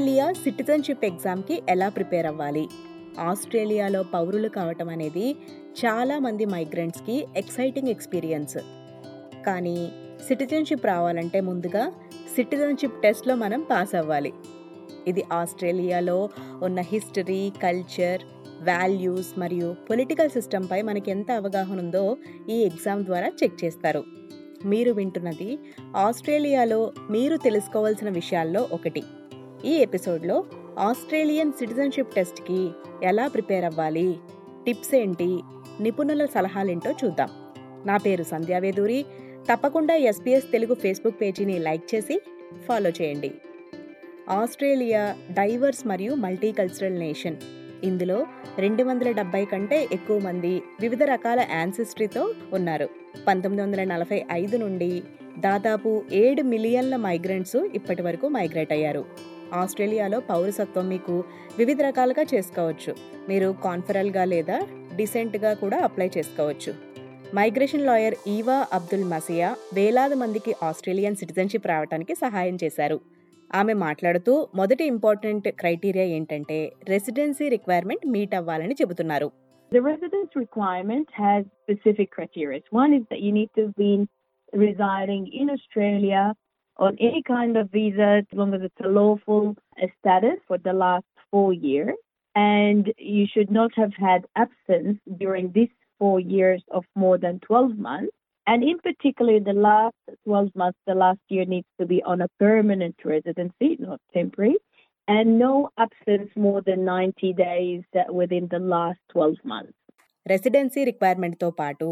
Australia citizenship ఎగ్జామ్కి ఎలా prepare అవ్వాలి? ఆస్ట్రేలియాలో పౌరులు కావటం అనేది చాలామంది మైగ్రెంట్స్కి ఎక్సైటింగ్ ఎక్స్పీరియన్స్. కానీ సిటిజన్షిప్ రావాలంటే ముందుగా సిటిజన్షిప్ టెస్ట్లో మనం పాస్ అవ్వాలి. ఇది ఆస్ట్రేలియాలో ఉన్న హిస్టరీ కల్చర్ వాల్యూస్ మరియు పొలిటికల్ సిస్టంపై మనకి ఎంత అవగాహన ఉందో ఈ ఎగ్జామ్ ద్వారా చెక్ చేస్తారు. మీరు వింటున్నది ఆస్ట్రేలియాలో మీరు తెలుసుకోవాల్సిన విషయాల్లో ఒకటి. ఈ ఎపిసోడ్లో ఆస్ట్రేలియన్ సిటిజన్షిప్ టెస్ట్కి ఎలా ప్రిపేర్ అవ్వాలి? టిప్స్ ఏంటి? నిపుణుల సలహాలేంటో చూద్దాం. నా పేరు సంధ్యావేదూరి తప్పకుండా ఎస్పీఎస్ తెలుగు ఫేస్బుక్ పేజీని లైక్ చేసి ఫాలో చేయండి. ఆస్ట్రేలియా డైవర్స్ మరియు మల్టీకల్చరల్ నేషన్. ఇందులో రెండు వందల డెబ్బై కంటే ఎక్కువ మంది వివిధ రకాల యాన్సిస్ట్రీతో ఉన్నారు. పంతొమ్మిది వందల నలభై ఐదు నుండి దాదాపు ఏడు మిలియన్ల మైగ్రెంట్స్ ఇప్పటి వరకు మైగ్రేట్ అయ్యారు. ఆస్ట్రేలియాలో పౌరసత్వం మీకు వివిధ రకాలుగా చేసుకోవచ్చు. మీరు కాన్ఫరల్గా లేదా డిసెంట్గా కూడా అప్లై చేసుకోవచ్చు. Migration lawyer Eva Abdul Masia వేలాది మందికి ఆస్ట్రేలియన్ సిటిజన్షిప్ రావడానికి సహాయం చేశారు. ఆమె మాట్లాడుతూ మొదటి ఇంపార్టెంట్ క్రైటీరియా ఏంటంటే రెసిడెన్సీ రిక్వైర్మెంట్ మీట్ అవ్వాలని చెబుతున్నారు. The residence requirement has specific criteria. One is that you need to have been residing in Australia on any kind of visa as long as it's a lawful status for the last four years. And you should not have had absence during this four years of more than 12 months. And in particular, the last 12 months, the last year needs to be on a permanent residency, not temporary, and no absence more than 90 days within the last 12 months. Residency రిక్వైర్మెంట్తో పాటు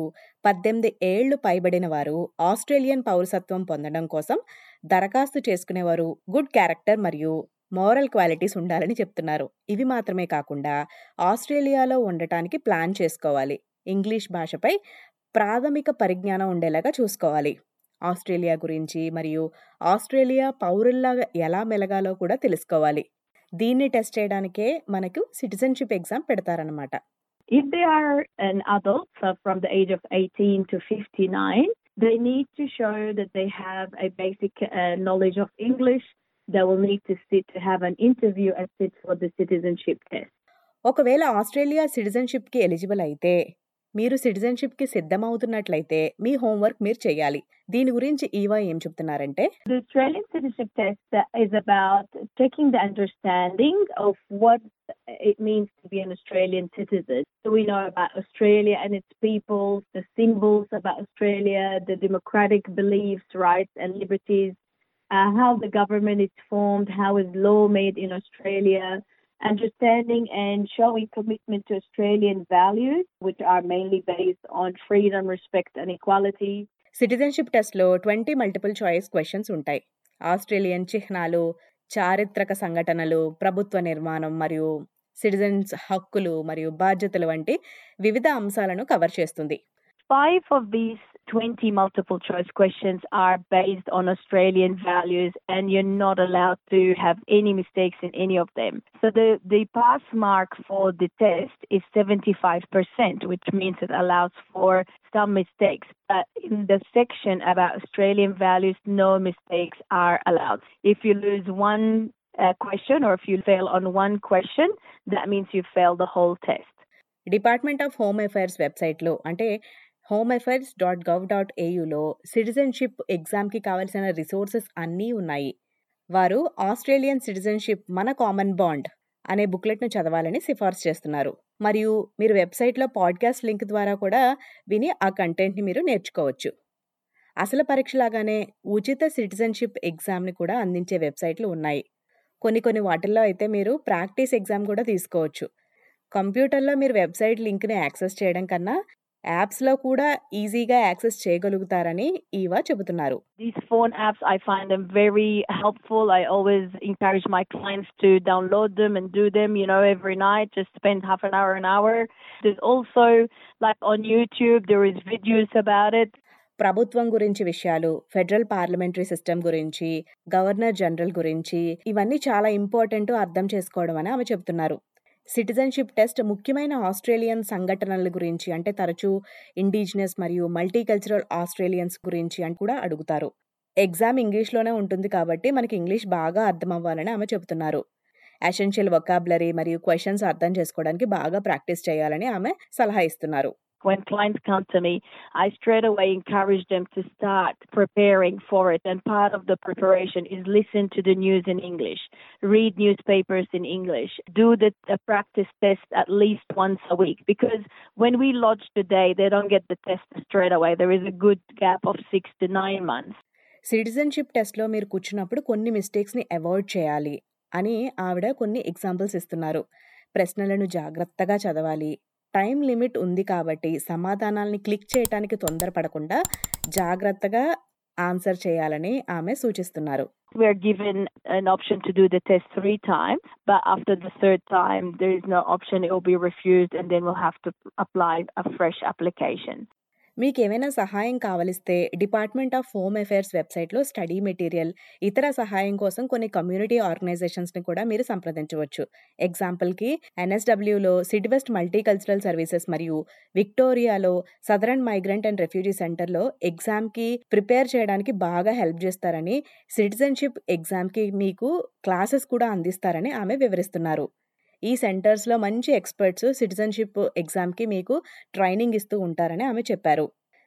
పద్దెనిమిది ఏళ్లు పైబడిన వారు Australian పౌరసత్వం పొందడం కోసం దరఖాస్తు చేసుకునేవారు. గుడ్ క్యారెక్టర్ మరియు మోరల్ క్వాలిటీస్ ఉండాలని చెప్తున్నారు. ఇవి మాత్రమే కాకుండా ఆస్ట్రేలియాలో ఉండటానికి ప్లాన్ చేసుకోవాలి. ఇంగ్లీష్ భాషపై ప్రాథమిక పరిజ్ఞానం ఉండేలాగా చూసుకోవాలి. ఆస్ట్రేలియా గురించి మరియు ఆస్ట్రేలియా పౌరుల్లాగా ఎలా మెలగాలో కూడా తెలుసుకోవాలి. దీన్ని టెస్ట్ చేయడానికే మనకు సిటిజన్షిప్ ఎగ్జామ్ పెడతారనమాట If they are an adult so from the age of 18 to 59, they need to show that they have a basic uh, knowledge of English. They will need to sit to have an interview and sit for the citizenship test. ఒకవేళ Australia సిటిజన్షిప్కి eligible అయితే మీరు సిటిజన్షిప్కి సిద్ధమవుతున్నట్లయితే మీ homework మీరు చేయాలి దీని గురించి Eva ఏం చెప్తున్నారంటే The Australian citizenship test is about checking the understanding of what it means to be an Australian citizen. So we know about Australia and its people, the symbols about Australia, the democratic beliefs, rights, and liberties, uh, how the government is formed, how is law made in Australia, understanding and showing commitment to Australian values, which are mainly based on freedom, respect, and equality. Citizenship టెస్ట్లో twenty multiple choice questions ఉంటాయి Australian చిహ్నాలు చారిత్రక సంఘటనలు ప్రభుత్వ నిర్మాణం మరియు citizens హక్కులు మరియు బాధ్యతలు వంటి వివిధ అంశాలను కవర్ చేస్తుంది Five of these 20 multiple choice questions are based on Australian values, and you're not allowed to have any mistakes in any of them. So the, the pass mark for the test is 75%, which means it allows for some mistakes. But in the section about Australian values, no mistakes are allowed. If you lose one uh, question or if you fail on one question, that means you failed the whole test. Department of home affairs వెబ్సైట్లో అంటే home affairs dot gov dot ఏయులో citizenship ఎగ్జామ్కి కావాల్సిన resources అన్నీ ఉన్నాయి. వారు Australian citizenship మన common bond అనే బుక్లెట్ను చదవాలని సిఫార్సు చేస్తున్నారు. మరియు మీరు వెబ్సైట్లో పాడ్కాస్ట్ లింక్ ద్వారా కూడా విని ఆ కంటెంట్ని మీరు నేర్చుకోవచ్చు. అసలు పరీక్షలాగానే ఉచిత సిటిజన్షిప్ ఎగ్జామ్ని కూడా అందించే వెబ్సైట్లు ఉన్నాయి. కొన్ని కొన్ని వాటిల్లో అయితే మీరు ప్రాక్టీస్ ఎగ్జామ్ కూడా తీసుకోవచ్చు. కంప్యూటర్లో మీరు వెబ్సైట్ లింక్ని యాక్సెస్ చేయడం కన్నా యాప్స్లో కూడా ఈజీగా యాక్సెస్ చేయగలుగుతారని ఈవా చెబుతున్నారు These phone apps, I find them very helpful. I always encourage my clients to download them and do them, you know, every night. Just spend half an hour, an hour. There's also, like on YouTube, there is videos about it. ప్రభుత్వం గురించి విషయాలు federal parliamentary system గురించి governor general గురించి ఇవన్నీ చాలా important అర్థం చేసుకోవడం అని ఆమె చెబుతున్నారు సిటిజన్షిప్ టెస్ట్ ముఖ్యమైన ఆస్ట్రేలియన్ సంఘటనల గురించి అంటే తరచూ ఇండిజినస్ మరియు మల్టీకల్చరల్ ఆస్ట్రేలియన్స్ గురించి అని కూడా అడుగుతారు. ఎగ్జామ్ ఇంగ్లీష్లోనే ఉంటుంది కాబట్టి మనకి ఇంగ్లీష్ బాగా అర్థం అవ్వాలని ఆమె చెబుతున్నారు. ఎసెన్షియల్ వొకాబులరీ మరియు క్వశ్చన్స్ అర్థం చేసుకోవడానికి బాగా ప్రాక్టీస్ చేయాలని ఆమె సలహా ఇస్తున్నారు. When clients come to me, I straight away encourage them to start preparing for it. And part of the preparation is listen to the news in English, read newspapers in English, do the practice test at least once a week. Because when we lodge today, they don't get the test straight away. There is a good gap of six to nine months. Citizenship టెస్ట్లో మీరు కూర్చున్నప్పుడు కొన్ని మిస్టేక్స్ని avoid చేయాలి అని ఆవిడ కొన్ని examples ఇస్తున్నారు ప్రశ్నలను జాగ్రత్తగా చదవాలి టైం లిమిట్ ఉంది కాబట్టి సమాధానాల్ని క్లిక్ చేయటానికి తొందరపడకుండా జాగ్రత్తగా ఆన్సర్ చేయాలని ఆమె సూచిస్తున్నారు We are given an option to do the test three times, but after the third time, there is no option. It will be refused, and then we'll have to apply a fresh application. మీకు ఏమైనా సహాయం కావలిస్తే department of home affairs వెబ్సైట్లో study material ఇతర సహాయం కోసం కొన్ని community ఆర్గనైజేషన్స్ని కూడా మీరు సంప్రదించవచ్చు. ఎగ్జాంపుల్కి ఎన్ఎస్డబ్ల్యూలో సిడ్వెస్ట్ మల్టీకల్చరల్ సర్వీసెస్ మరియు విక్టోరియాలో సదరన్ మైగ్రెంట్ అండ్ రెఫ్యూజీ సెంటర్లో ఎగ్జామ్కి ప్రిపేర్ చేయడానికి బాగా హెల్ప్ చేస్తారని సిటిజన్షిప్ ఎగ్జామ్కి మీకు క్లాసెస్ కూడా అందిస్తారని ఆమె వివరిస్తున్నారు. ఈ సెంటర్స్లో మంచి ఎక్స్పర్ట్స్ సిటిజన్షిప్ ఎగ్జామ్కి మీకు ట్రైనింగ్ ఇస్తూ ఉంటారని ఆమె చెప్పారు.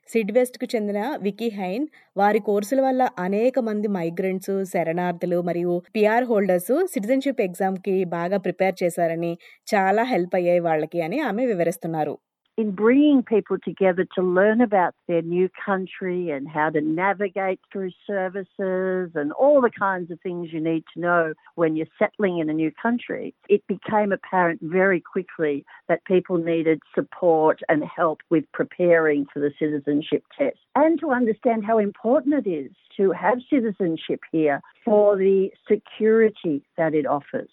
సిడ్వెస్ట్కు చెందిన వికీ హైన్ వారి కోర్సుల వల్ల అనేక మంది మైగ్రెంట్స్ శరణార్థులు మరియు పిఆర్ హోల్డర్స్ సిటిజన్షిప్ ఎగ్జామ్కి బాగా ప్రిపేర్ చేశారని చాలా హెల్ప్ అయ్యాయి వాళ్ళకి అని ఆమె వివరిస్తున్నారు. In bringing people together to learn about their new country and how to navigate through services and all the kinds of things you need to know when you're settling in a new country, it became apparent very quickly that people needed support and help with preparing for the citizenship test and to understand how important it is to have citizenship here for the security that it offers.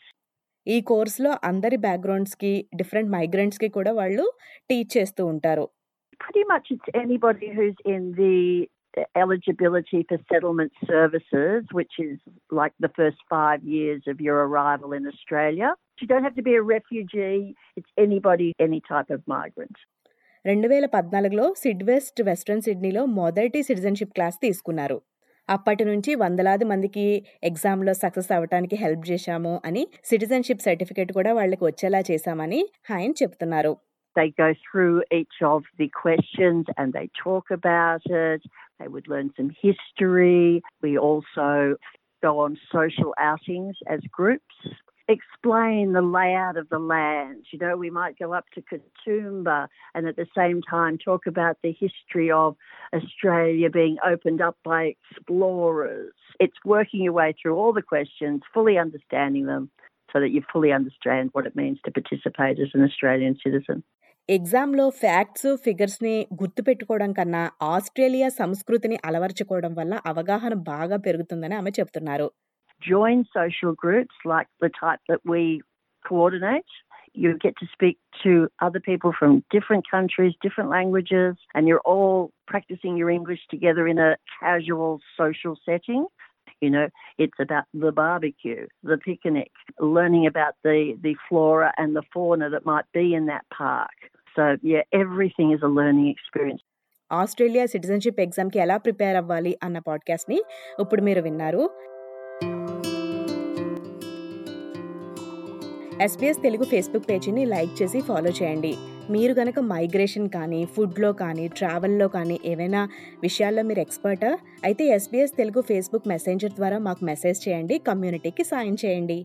ఈ కోర్సులో అందరి బ్యాక్గ్రౌండ్స్కి different మైగ్రెంట్స్కి కూడా వాళ్ళు teach చేస్తూ ఉంటారు pretty much it's anybody who's in the eligibility for settlement services, which is like the first five years of your arrival in Australia. You don't have to be a refugee, it's anybody, any type of migrant. రెండు వేల పద్నాలుగులో సిడ్వెస్ట్ western సిడ్నీలో మొదటి citizenship class తీసుకున్నారు అప్పటి నుంచి వందలాది మందికి ఎగ్జామ్లో సక్సెస్ అవ్వడానికి హెల్ప్ చేశాము అని సిటిజన్షిప్ సర్టిఫికేట్ కూడా వాళ్ళకి వచ్చేలా చేశామని ఆయన చెప్తున్నారు They go through each of the questions and they talk about it. They would learn some history. We also go on social outings as groups. Explain the layout of the land. You know, we might go up to Katoomba and at the same time talk about the history of Australia being opened up by explorers. It's working your way through all the questions, fully understanding them so that you fully understand what it means to participate as an Australian citizen. ఎగ్జామ్లో facts ఫిగర్స్ని గుర్తుపెట్టుకోవడం కన్నా Australia సంస్కృతిని అలవర్చుకోవడం వల్ల అవగాహన బాగా పెరుగుతుందని ఆమె చెప్తున్నారు Join social groups like the type that we coordinate. You get to speak to other people from different countries, different languages, and you're all practicing your English together in a casual social setting. You know, it's about the barbecue, the picnic, learning about the, the flora and the fauna that might be in that park. So, yeah, everything is a learning experience. Australia citizenship ఎగ్జామ్కి ఎలా prepare అవ్వాలి అన్న పాడ్కాస్ట్ని ఇప్పుడు మీరు విన్నారు SBS Telugu Facebook పేజీని like చేసి ఫాలో చేయండి. మీరు కనుక మైగ్రేషన్ కానీ ఫుడ్లో కానీ ట్రావెల్లో కానీ ఏవైనా విషయాల్లో మీరు ఎక్స్పర్టా అయితే ఎస్బీఎస్ తెలుగు ఫేస్బుక్ మెసెంజర్ ద్వారా మాకు మెసేజ్ చేయండి కమ్యూనిటీకి సాయం చేయండి.